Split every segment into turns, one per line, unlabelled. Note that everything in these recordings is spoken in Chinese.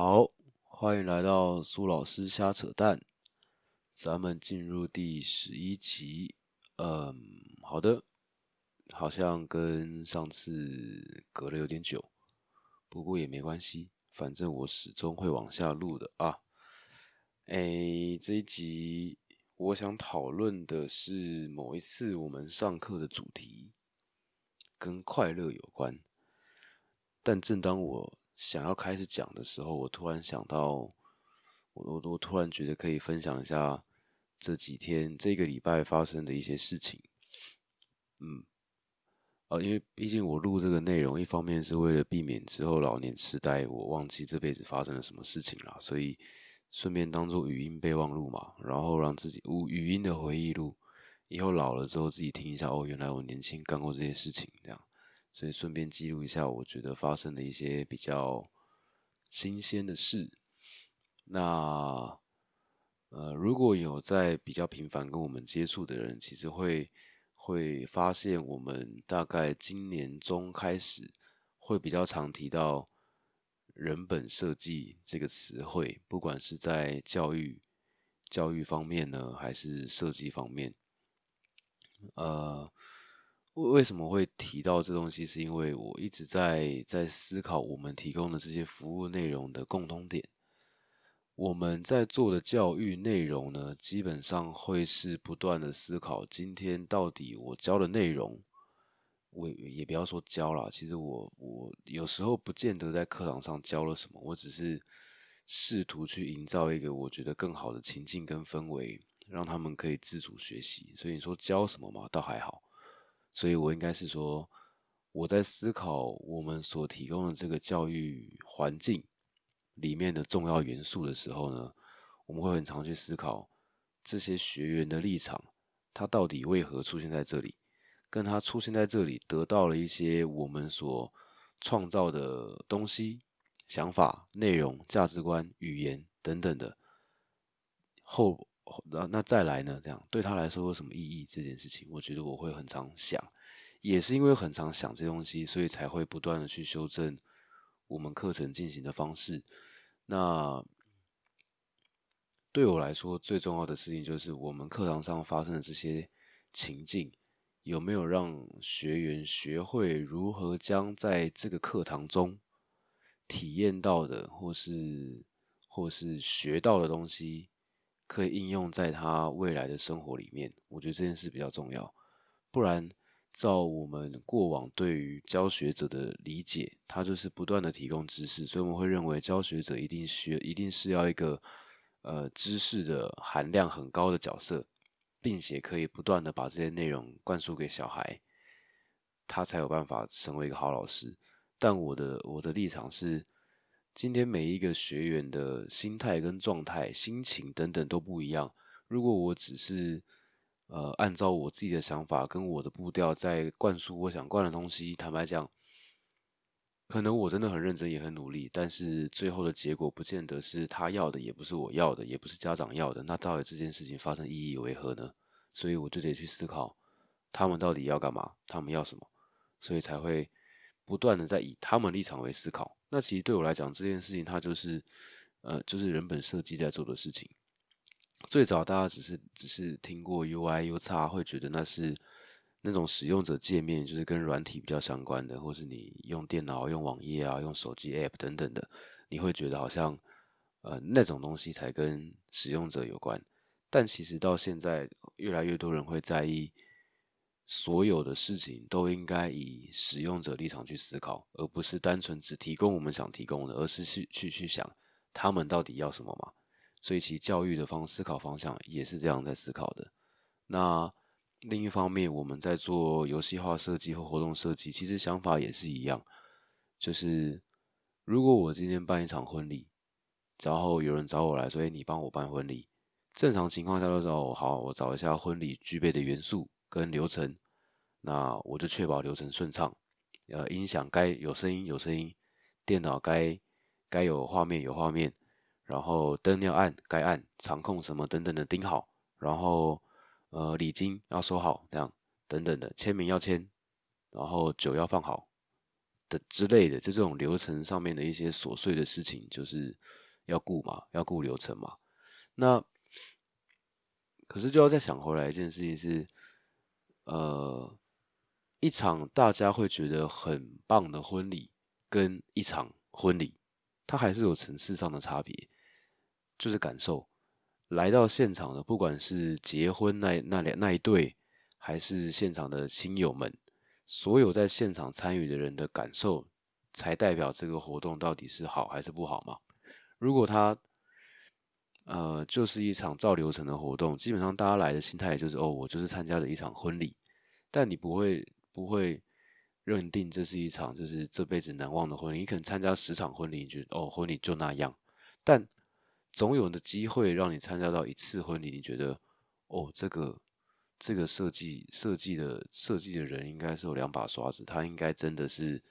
好，欢迎来到苏老师瞎扯淡。咱们进入第十一集。嗯，好的，好像跟上次隔了有点久，不过也没关系，反正我始终会往下录的啊。哎，这一集我想讨论的是某一次我们上课的主题，跟快乐有关。但正当我想要开始讲的时候，我突然想到，我我我突然觉得可以分享一下这几天这个礼拜发生的一些事情。嗯，啊，因为毕竟我录这个内容，一方面是为了避免之后老年痴呆，我忘记这辈子发生了什么事情啦，所以顺便当做语音备忘录嘛，然后让自己语语音的回忆录，以后老了之后自己听一下，哦，原来我年轻干过这些事情，这样。所以顺便记录一下，我觉得发生的一些比较新鲜的事。那呃，如果有在比较频繁跟我们接触的人，其实会会发现，我们大概今年中开始会比较常提到“人本设计”这个词汇，不管是在教育教育方面呢，还是设计方面，呃。为什么会提到这东西？是因为我一直在在思考我们提供的这些服务内容的共通点。我们在做的教育内容呢，基本上会是不断的思考，今天到底我教的内容，我也不要说教了，其实我我有时候不见得在课堂上教了什么，我只是试图去营造一个我觉得更好的情境跟氛围，让他们可以自主学习。所以你说教什么嘛，倒还好。所以我应该是说，我在思考我们所提供的这个教育环境里面的重要元素的时候呢，我们会很常去思考这些学员的立场，他到底为何出现在这里，跟他出现在这里得到了一些我们所创造的东西、想法、内容、价值观、语言等等的后。那那再来呢？这样对他来说有什么意义？这件事情，我觉得我会很常想，也是因为很常想这东西，所以才会不断的去修正我们课程进行的方式。那对我来说最重要的事情就是，我们课堂上发生的这些情境，有没有让学员学会如何将在这个课堂中体验到的，或是或是学到的东西。可以应用在他未来的生活里面，我觉得这件事比较重要。不然，照我们过往对于教学者的理解，他就是不断的提供知识，所以我们会认为教学者一定学，一定是要一个呃知识的含量很高的角色，并且可以不断的把这些内容灌输给小孩，他才有办法成为一个好老师。但我的我的立场是。今天每一个学员的心态跟状态、心情等等都不一样。如果我只是呃按照我自己的想法跟我的步调在灌输我想灌的东西，坦白讲，可能我真的很认真也很努力，但是最后的结果不见得是他要的，也不是我要的，也不是家长要的。那到底这件事情发生意义为何呢？所以我就得去思考，他们到底要干嘛？他们要什么？所以才会不断的在以他们立场为思考。那其实对我来讲，这件事情它就是，呃，就是人本设计在做的事情。最早大家只是只是听过 UI、U 叉，会觉得那是那种使用者界面，就是跟软体比较相关的，或是你用电脑、用网页啊、用手机 App 等等的，你会觉得好像，呃，那种东西才跟使用者有关。但其实到现在，越来越多人会在意。所有的事情都应该以使用者立场去思考，而不是单纯只提供我们想提供的，而是去去去想他们到底要什么嘛。所以其教育的方思考方向也是这样在思考的。那另一方面，我们在做游戏化设计或活动设计，其实想法也是一样，就是如果我今天办一场婚礼，然后有人找我来说，哎，你帮我办婚礼，正常情况下都找我，好，我找一下婚礼具备的元素。跟流程，那我就确保流程顺畅。呃，音响该有声音有声音，电脑该该有画面有画面，然后灯要按该按，场控什么等等的盯好，然后呃礼金要收好，这样等等的签名要签，然后酒要放好，的之类的，就这种流程上面的一些琐碎的事情，就是要顾嘛，要顾流程嘛。那可是就要再想回来一件事情是，呃，一场大家会觉得很棒的婚礼，跟一场婚礼，它还是有层次上的差别，就是感受。来到现场的，不管是结婚那那两那一对，还是现场的亲友们，所有在现场参与的人的感受，才代表这个活动到底是好还是不好嘛？如果他呃，就是一场照流程的活动，基本上大家来的心态也就是哦，我就是参加了一场婚礼，但你不会不会认定这是一场就是这辈子难忘的婚礼。你可能参加十场婚礼，你觉得哦，婚礼就那样，但总有的机会让你参加到一次婚礼，你觉得哦，这个这个设计设计的设计的人应该是有两把刷子，他应该真的是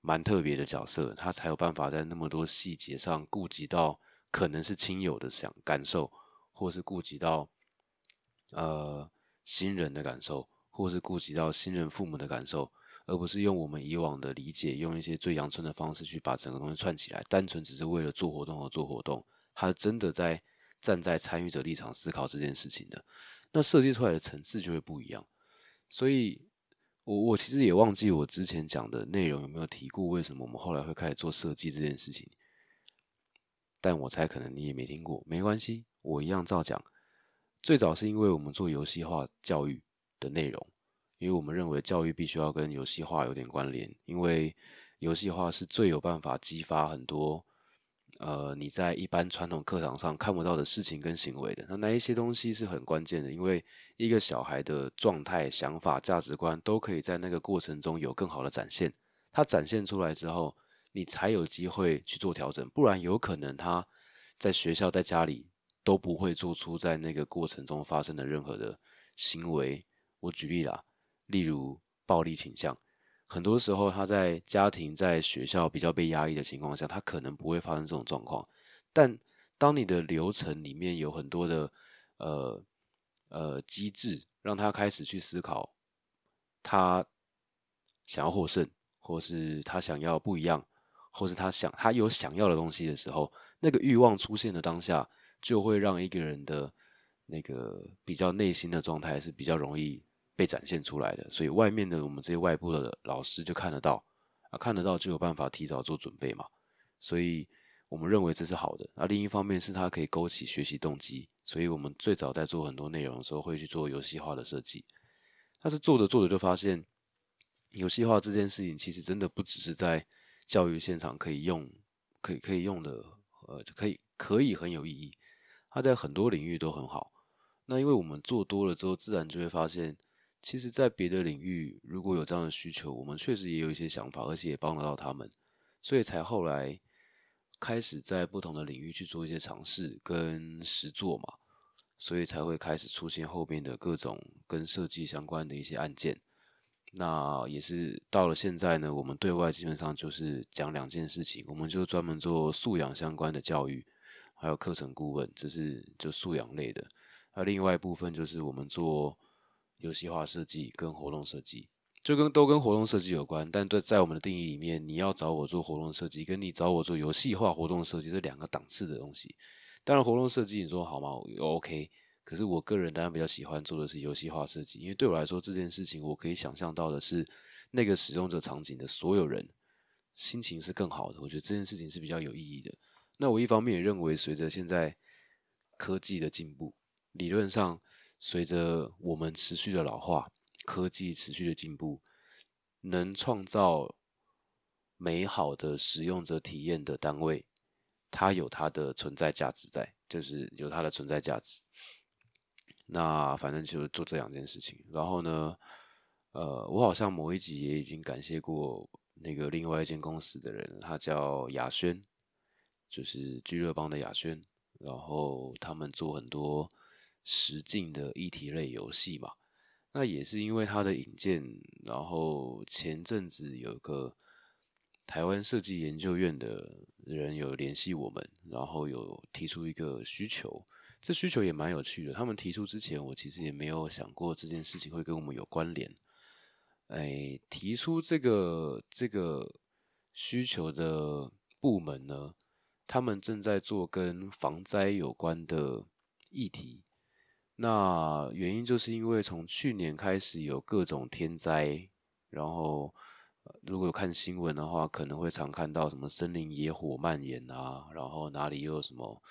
蛮特别的角色，他才有办法在那么多细节上顾及到。可能是亲友的想感受，或是顾及到呃新人的感受，或是顾及到新人父母的感受，而不是用我们以往的理解，用一些最阳春的方式去把整个东西串起来，单纯只是为了做活动而做活动。他真的在站在参与者立场思考这件事情的，那设计出来的层次就会不一样。所以，我我其实也忘记我之前讲的内容有没有提过，为什么我们后来会开始做设计这件事情。但我猜可能你也没听过，没关系，我一样照讲。最早是因为我们做游戏化教育的内容，因为我们认为教育必须要跟游戏化有点关联，因为游戏化是最有办法激发很多呃你在一般传统课堂上看不到的事情跟行为的。那那一些东西是很关键的，因为一个小孩的状态、想法、价值观都可以在那个过程中有更好的展现。他展现出来之后。你才有机会去做调整，不然有可能他在学校、在家里都不会做出在那个过程中发生的任何的行为。我举例啦，例如暴力倾向，很多时候他在家庭、在学校比较被压抑的情况下，他可能不会发生这种状况。但当你的流程里面有很多的呃呃机制，让他开始去思考，他想要获胜，或是他想要不一样。或是他想他有想要的东西的时候，那个欲望出现的当下，就会让一个人的那个比较内心的状态是比较容易被展现出来的。所以外面的我们这些外部的老师就看得到啊，看得到就有办法提早做准备嘛。所以我们认为这是好的。那另一方面是它可以勾起学习动机，所以我们最早在做很多内容的时候会去做游戏化的设计。但是做着做着就发现，游戏化这件事情其实真的不只是在教育现场可以用，可以可以用的，呃，就可以可以很有意义。它在很多领域都很好。那因为我们做多了之后，自然就会发现，其实，在别的领域如果有这样的需求，我们确实也有一些想法，而且也帮得到他们，所以才后来开始在不同的领域去做一些尝试跟实做嘛，所以才会开始出现后面的各种跟设计相关的一些案件。那也是到了现在呢，我们对外基本上就是讲两件事情，我们就专门做素养相关的教育，还有课程顾问，这是就素养类的。那另外一部分就是我们做游戏化设计跟活动设计，就跟都跟活动设计有关。但对在我们的定义里面，你要找我做活动设计，跟你找我做游戏化活动设计是两个档次的东西。当然，活动设计你说好吗？OK。可是我个人当然比较喜欢做的是游戏化设计，因为对我来说这件事情，我可以想象到的是那个使用者场景的所有人心情是更好的。我觉得这件事情是比较有意义的。那我一方面也认为，随着现在科技的进步，理论上随着我们持续的老化，科技持续的进步，能创造美好的使用者体验的单位，它有它的存在价值在，就是有它的存在价值。那反正就做这两件事情，然后呢，呃，我好像某一集也已经感谢过那个另外一间公司的人，他叫雅轩，就是聚乐邦的雅轩，然后他们做很多实境的议题类游戏嘛。那也是因为他的引荐，然后前阵子有个台湾设计研究院的人有联系我们，然后有提出一个需求。这需求也蛮有趣的。他们提出之前，我其实也没有想过这件事情会跟我们有关联。哎，提出这个这个需求的部门呢，他们正在做跟防灾有关的议题。那原因就是因为从去年开始有各种天灾，然后如果有看新闻的话，可能会常看到什么森林野火蔓延啊，然后哪里又有什么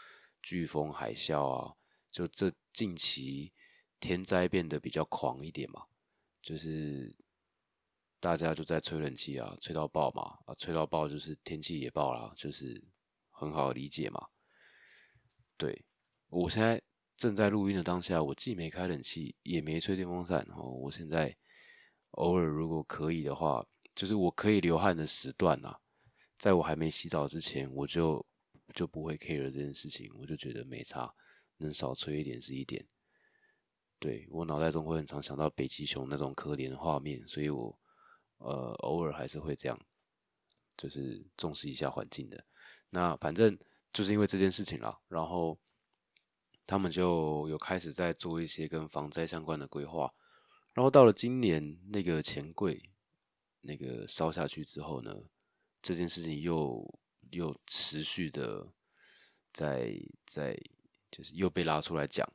飓风、海啸啊，就这近期天灾变得比较狂一点嘛，就是大家就在吹冷气啊，吹到爆嘛，啊，吹到爆就是天气也爆了，就是很好理解嘛。对我现在。正在录音的当下，我既没开冷气，也没吹电风扇。然后我现在偶尔如果可以的话，就是我可以流汗的时段呐，在我还没洗澡之前，我就就不会 care 这件事情，我就觉得没差，能少吹一点是一点。对我脑袋中会很常想到北极熊那种可怜的画面，所以我呃偶尔还是会这样，就是重视一下环境的。那反正就是因为这件事情啦，然后。他们就有开始在做一些跟防灾相关的规划，然后到了今年那个钱柜那个烧下去之后呢，这件事情又又持续的在在就是又被拉出来讲，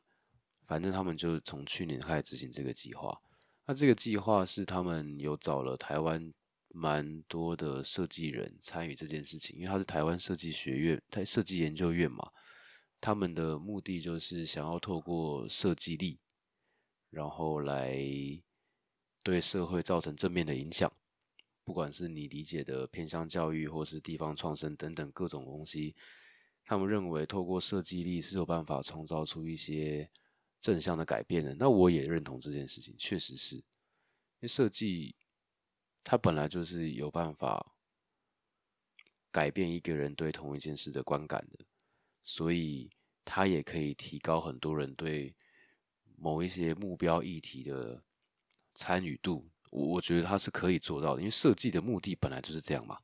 反正他们就从去年开始执行这个计划。那这个计划是他们有找了台湾蛮多的设计人参与这件事情，因为他是台湾设计学院、台设计研究院嘛。他们的目的就是想要透过设计力，然后来对社会造成正面的影响。不管是你理解的偏向教育，或是地方创生等等各种东西，他们认为透过设计力是有办法创造出一些正向的改变的。那我也认同这件事情，确实是因为设计它本来就是有办法改变一个人对同一件事的观感的。所以，它也可以提高很多人对某一些目标议题的参与度。我我觉得它是可以做到的，因为设计的目的本来就是这样嘛。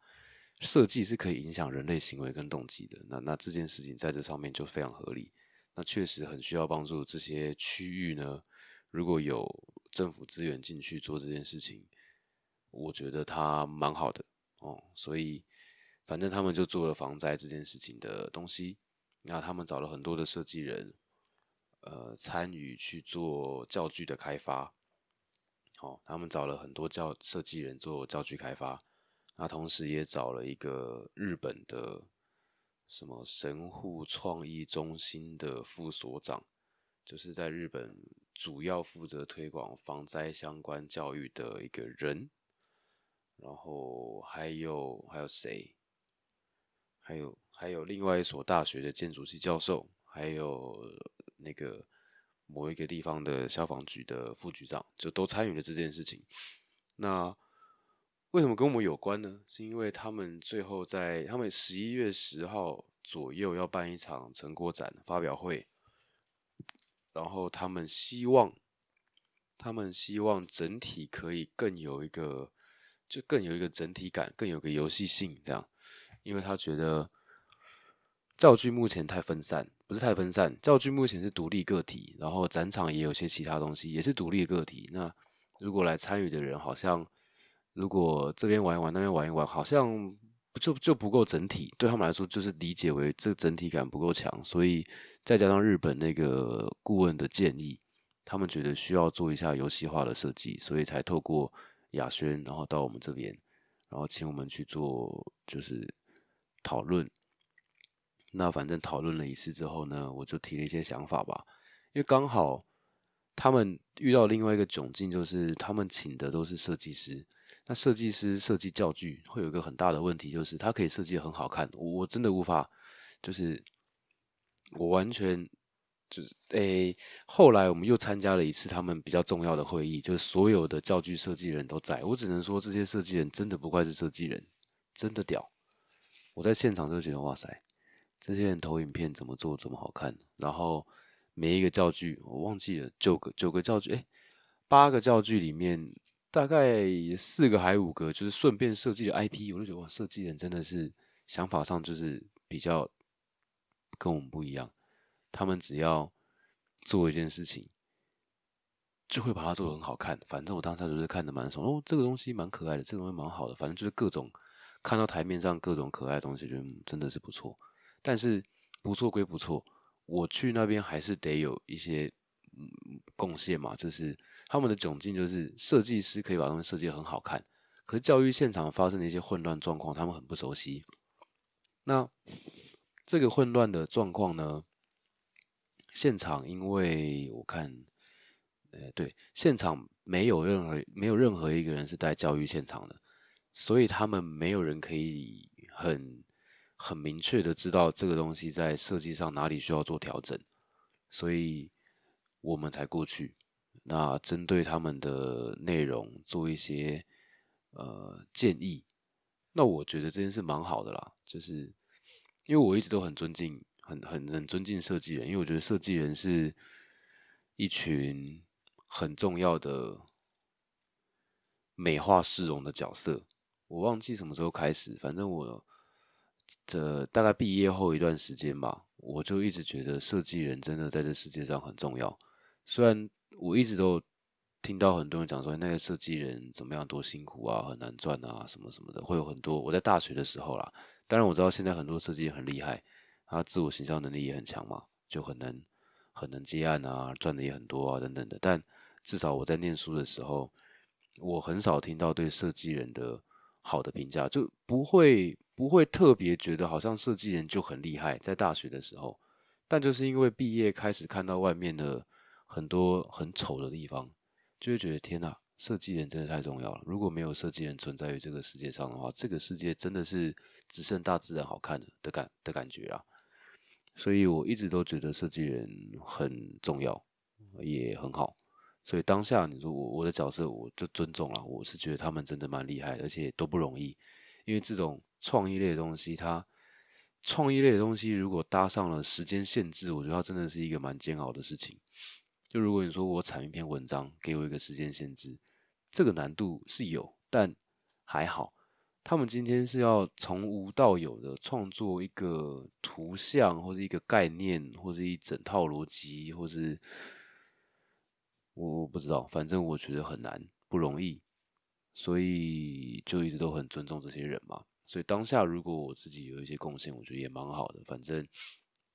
设计是可以影响人类行为跟动机的。那那这件事情在这上面就非常合理。那确实很需要帮助这些区域呢。如果有政府资源进去做这件事情，我觉得它蛮好的哦。所以，反正他们就做了防灾这件事情的东西。那他们找了很多的设计人，呃，参与去做教具的开发。好，他们找了很多教设计人做教具开发。那同时也找了一个日本的什么神户创意中心的副所长，就是在日本主要负责推广防灾相关教育的一个人。然后还有还有谁？还有。还有另外一所大学的建筑系教授，还有那个某一个地方的消防局的副局长，就都参与了这件事情。那为什么跟我们有关呢？是因为他们最后在他们十一月十号左右要办一场成果展发表会，然后他们希望，他们希望整体可以更有一个，就更有一个整体感，更有个游戏性，这样，因为他觉得。教具目前太分散，不是太分散。教具目前是独立个体，然后展场也有些其他东西，也是独立个体。那如果来参与的人，好像如果这边玩一玩，那边玩一玩，好像就就不够整体。对他们来说，就是理解为这整体感不够强。所以再加上日本那个顾问的建议，他们觉得需要做一下游戏化的设计，所以才透过雅轩，然后到我们这边，然后请我们去做就是讨论。那反正讨论了一次之后呢，我就提了一些想法吧。因为刚好他们遇到另外一个窘境，就是他们请的都是设计师。那设计师设计教具会有一个很大的问题，就是他可以设计很好看，我真的无法，就是我完全就是诶。后来我们又参加了一次他们比较重要的会议，就是所有的教具设计人都在。我只能说，这些设计人真的不愧是设计人，真的屌。我在现场就觉得哇塞。这些人投影片怎么做这么好看？然后每一个教具我忘记了九个九个教具，哎，八个教具里面大概四个还五个就是顺便设计的 IP，我就觉得哇，设计人真的是想法上就是比较跟我们不一样。他们只要做一件事情，就会把它做的很好看。反正我当时就是看的蛮爽，哦，这个东西蛮可爱的，这个东西蛮好的，反正就是各种看到台面上各种可爱的东西，觉得真的是不错。但是不错归不错，我去那边还是得有一些贡献嘛，就是他们的窘境就是设计师可以把东西设计的很好看，可是教育现场发生的一些混乱状况，他们很不熟悉。那这个混乱的状况呢？现场，因为我看，呃，对，现场没有任何没有任何一个人是在教育现场的，所以他们没有人可以很很明确的知道这个东西在设计上哪里需要做调整，所以我们才过去，那针对他们的内容做一些呃建议，那我觉得这件事蛮好的啦，就是因为我一直都很尊敬。很很很尊敬设计人，因为我觉得设计人是一群很重要的美化市容的角色。我忘记什么时候开始，反正我这大概毕业后一段时间吧，我就一直觉得设计人真的在这世界上很重要。虽然我一直都听到很多人讲说那个设计人怎么样多辛苦啊，很难赚啊，什么什么的，会有很多。我在大学的时候啦，当然我知道现在很多设计很厉害。他自我形象能力也很强嘛，就很能很能接案啊，赚的也很多啊，等等的。但至少我在念书的时候，我很少听到对设计人的好的评价，就不会不会特别觉得好像设计人就很厉害。在大学的时候，但就是因为毕业开始看到外面的很多很丑的地方，就会觉得天哪，设计人真的太重要了。如果没有设计人存在于这个世界上的话，这个世界真的是只剩大自然好看的的感的感觉啊。所以我一直都觉得设计人很重要，也很好。所以当下你说我我的角色，我就尊重了。我是觉得他们真的蛮厉害，而且都不容易。因为这种创意类的东西，它创意类的东西如果搭上了时间限制，我觉得它真的是一个蛮煎熬的事情。就如果你说我产一篇文章，给我一个时间限制，这个难度是有，但还好。他们今天是要从无到有的创作一个图像，或者一个概念，或者一整套逻辑，或是我不知道，反正我觉得很难，不容易，所以就一直都很尊重这些人嘛。所以当下如果我自己有一些贡献，我觉得也蛮好的。反正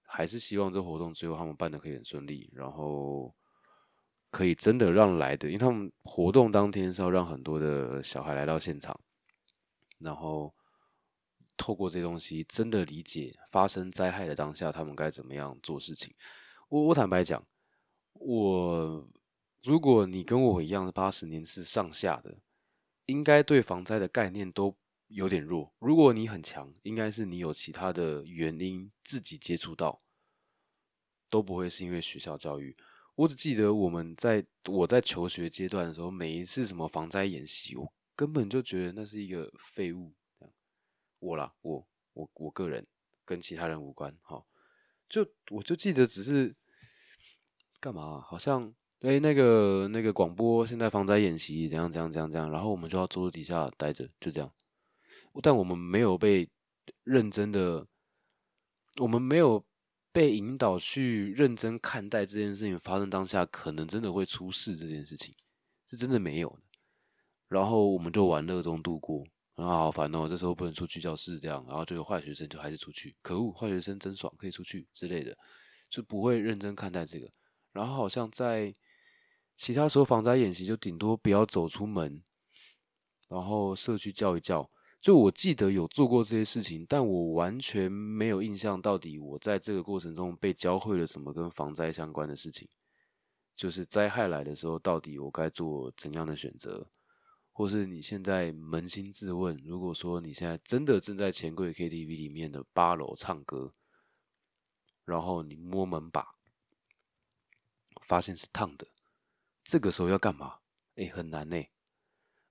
还是希望这活动最后他们办的可以很顺利，然后可以真的让来的，因为他们活动当天是要让很多的小孩来到现场。然后透过这东西，真的理解发生灾害的当下，他们该怎么样做事情。我我坦白讲，我如果你跟我一样是八十年是上下的，应该对防灾的概念都有点弱。如果你很强，应该是你有其他的原因自己接触到，都不会是因为学校教育。我只记得我们在我在求学阶段的时候，每一次什么防灾演习，我。根本就觉得那是一个废物，我啦，我我我个人跟其他人无关，哈，就我就记得只是干嘛，好像哎那个那个广播现在防灾演习怎样怎样怎样怎样，然后我们就要桌子底下待着，就这样，但我们没有被认真的，我们没有被引导去认真看待这件事情发生当下可能真的会出事这件事情，是真的没有的。然后我们就玩乐中度过，然后好烦哦，这时候不能出去教室这样，然后就有坏学生就还是出去，可恶，坏学生真爽，可以出去之类的，就不会认真看待这个。然后好像在其他时候防灾演习就顶多不要走出门，然后社区叫一叫。就我记得有做过这些事情，但我完全没有印象到底我在这个过程中被教会了什么跟防灾相关的事情，就是灾害来的时候到底我该做怎样的选择。或是你现在扪心自问，如果说你现在真的正在钱柜 KTV 里面的八楼唱歌，然后你摸门把，发现是烫的，这个时候要干嘛？哎，很难呢。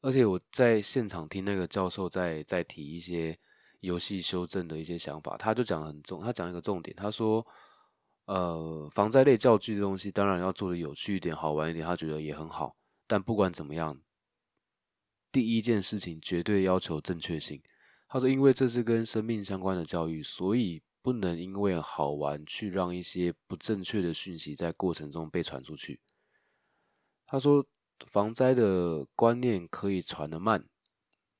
而且我在现场听那个教授在在提一些游戏修正的一些想法，他就讲很重，他讲一个重点，他说，呃，防灾类教具的东西当然要做的有趣一点、好玩一点，他觉得也很好，但不管怎么样。第一件事情绝对要求正确性。他说：“因为这是跟生命相关的教育，所以不能因为好玩去让一些不正确的讯息在过程中被传出去。”他说防灾的观念可以传得慢，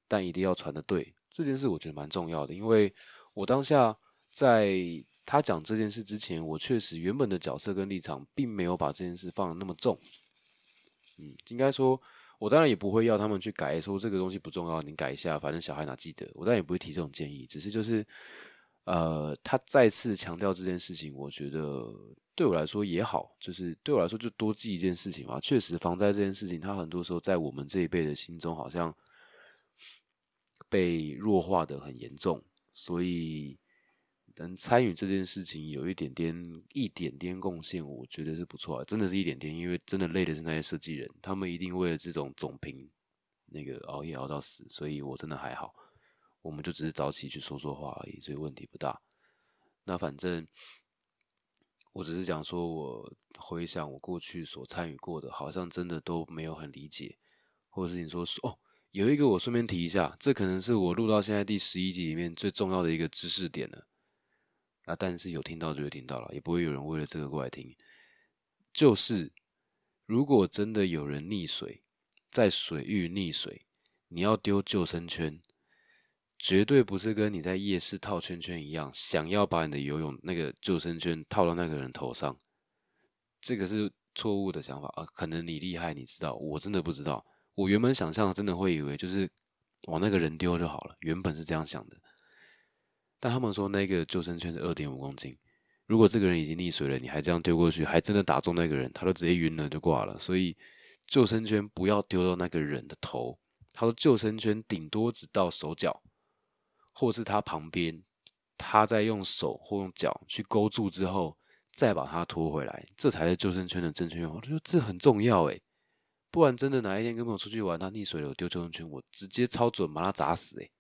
但一定要传得对。这件事我觉得蛮重要的，因为我当下在他讲这件事之前，我确实原本的角色跟立场并没有把这件事放的那么重。嗯，应该说，我当然也不会要他们去改，说这个东西不重要，你改一下，反正小孩哪记得。我当然也不会提这种建议，只是就是，呃，他再次强调这件事情，我觉得对我来说也好，就是对我来说就多记一件事情嘛。确实，防灾这件事情，他很多时候在我们这一辈的心中好像。被弱化的很严重，所以能参与这件事情有一点点、一点点贡献，我觉得是不错，真的是一点点，因为真的累的是那些设计人，他们一定为了这种总评那个熬夜熬到死，所以我真的还好，我们就只是早起去说说话而已，所以问题不大。那反正我只是讲说，我回想我过去所参与过的，好像真的都没有很理解，或者是你说说哦。有一个我顺便提一下，这可能是我录到现在第十一集里面最重要的一个知识点了。啊，但是有听到就会听到了，也不会有人为了这个过来听。就是如果真的有人溺水，在水域溺水，你要丢救生圈，绝对不是跟你在夜市套圈圈一样，想要把你的游泳那个救生圈套到那个人头上，这个是错误的想法啊。可能你厉害，你知道，我真的不知道。我原本想象真的会以为就是往那个人丢就好了，原本是这样想的。但他们说那个救生圈是二点五公斤，如果这个人已经溺水了，你还这样丢过去，还真的打中那个人，他都直接晕了就挂了。所以救生圈不要丢到那个人的头。他说救生圈顶多只到手脚，或是他旁边，他在用手或用脚去勾住之后，再把它拖回来，这才是救生圈的正确用法。他说这很重要诶。不然真的哪一天跟朋友出去玩，他溺水了，我丢救生圈，我直接超准把他砸死诶。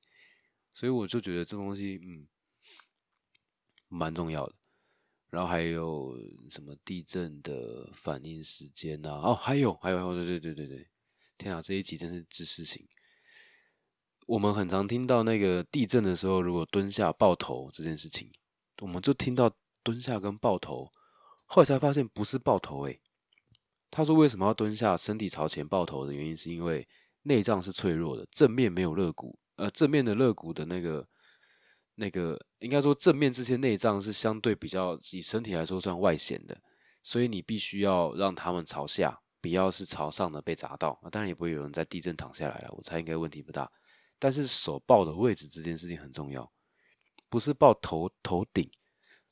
所以我就觉得这东西嗯蛮重要的。然后还有什么地震的反应时间呐？哦，还有还有，对对对对对，天啊，这一集真是知识型。我们很常听到那个地震的时候，如果蹲下抱头这件事情，我们就听到蹲下跟抱头，后来才发现不是抱头诶。他说：“为什么要蹲下，身体朝前抱头的原因，是因为内脏是脆弱的，正面没有肋骨，呃，正面的肋骨的那个、那个，应该说正面这些内脏是相对比较以身体来说算外显的，所以你必须要让他们朝下，不要是朝上的被砸到。当然也不会有人在地震躺下来了，我猜应该问题不大。但是手抱的位置这件事情很重要，不是抱头头顶，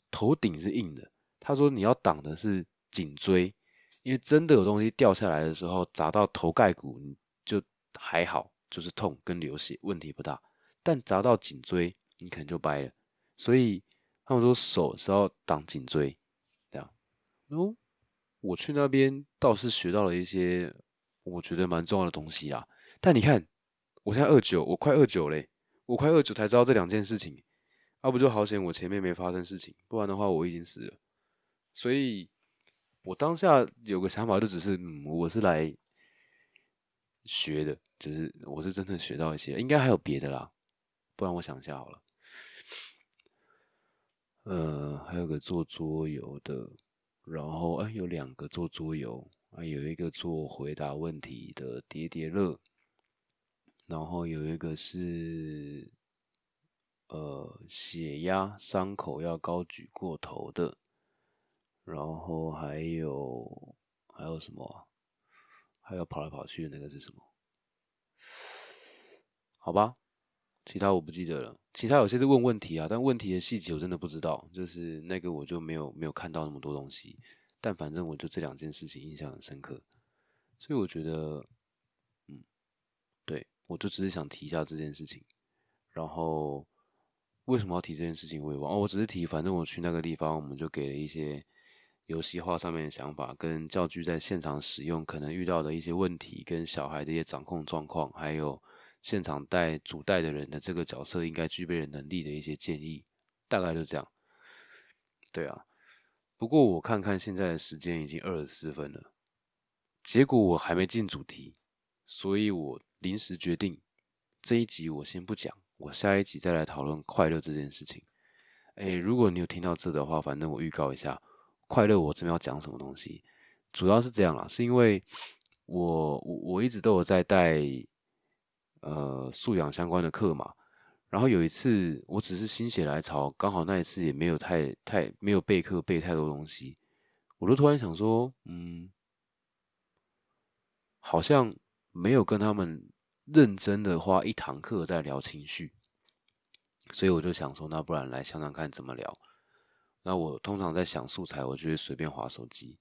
头顶是硬的。他说你要挡的是颈椎。”因为真的有东西掉下来的时候，砸到头盖骨，你就还好，就是痛跟流血，问题不大。但砸到颈椎，你可能就掰了。所以他们说手是要挡颈椎，这样。哦，我去那边倒是学到了一些我觉得蛮重要的东西啊。但你看，我现在二九，我快二九嘞，我快二九才知道这两件事情，要不就好险我前面没发生事情，不然的话我已经死了。所以。我当下有个想法，就只是，嗯，我是来学的，就是我是真的学到一些，应该还有别的啦，不然我想一下好了。呃，还有个做桌游的，然后哎，有两个做桌游，啊，有一个做回答问题的叠叠乐，然后有一个是呃血压伤口要高举过头的。然后还有还有什么？还有跑来跑去的那个是什么？好吧，其他我不记得了。其他有些是问问题啊，但问题的细节我真的不知道。就是那个我就没有没有看到那么多东西。但反正我就这两件事情印象很深刻，所以我觉得，我就只是想提一下这件事情。然后为什么要提这件事情我也忘。哦，我只是提，反正我去那个地方，我们就给了一些。游戏化上面的想法，跟教具在现场使用可能遇到的一些问题，跟小孩的一些掌控状况，还有现场带主带的人的这个角色应该具备的能力的一些建议，大概就这样。对啊，不过我看看现在的时间已经二十四分了，结果我还没进主题，所以我临时决定这一集我先不讲，我下一集再来讨论快乐这件事情。哎，如果你有听到这的话，反正我预告一下。快乐，我这边要讲什么东西？主要是这样啦，是因为我我我一直都有在带呃素养相关的课嘛。然后有一次，我只是心血来潮，刚好那一次也没有太太没有备课备太多东西，我就突然想说，嗯，好像没有跟他们认真的花一堂课在聊情绪，所以我就想说，那不然来想想看怎么聊。那我通常在想素材，我就会随便划手机，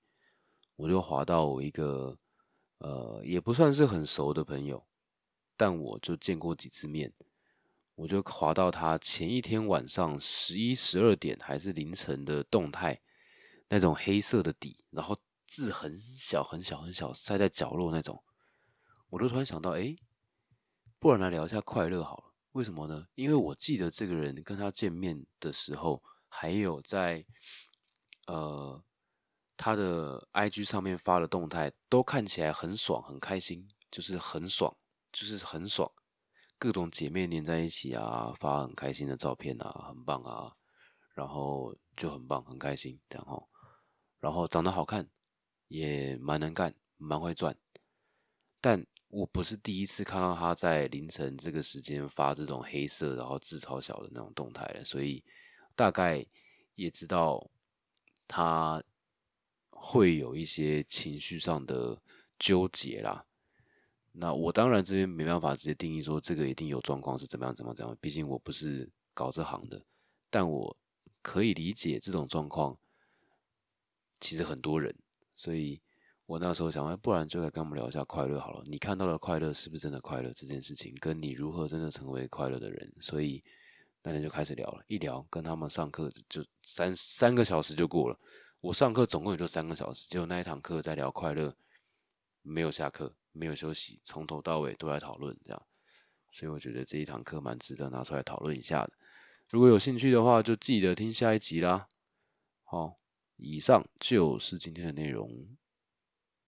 我就划到我一个呃也不算是很熟的朋友，但我就见过几次面。我就滑到他前一天晚上十一十二点还是凌晨的动态，那种黑色的底，然后字很小很小很小，塞在角落那种。我就突然想到，哎，不然来聊一下快乐好了。为什么呢？因为我记得这个人跟他见面的时候，还有在呃他的 IG 上面发的动态，都看起来很爽很开心，就是很爽，就是很爽。各种姐妹黏在一起啊，发很开心的照片啊，很棒啊，然后就很棒，很开心，然后，然后长得好看，也蛮能干，蛮会赚。但我不是第一次看到他在凌晨这个时间发这种黑色，然后字超小的那种动态了，所以大概也知道他会有一些情绪上的纠结啦。那我当然这边没办法直接定义说这个一定有状况是怎么样怎么怎样，毕竟我不是搞这行的，但我可以理解这种状况，其实很多人，所以我那时候想，不然就来跟我们聊一下快乐好了。你看到的快乐是不是真的快乐这件事情，跟你如何真的成为快乐的人，所以那天就开始聊了，一聊跟他们上课就三三个小时就过了。我上课总共也就三个小时，结果那一堂课在聊快乐，没有下课。没有休息，从头到尾都在讨论，这样，所以我觉得这一堂课蛮值得拿出来讨论一下的。如果有兴趣的话，就记得听下一集啦。好，以上就是今天的内容。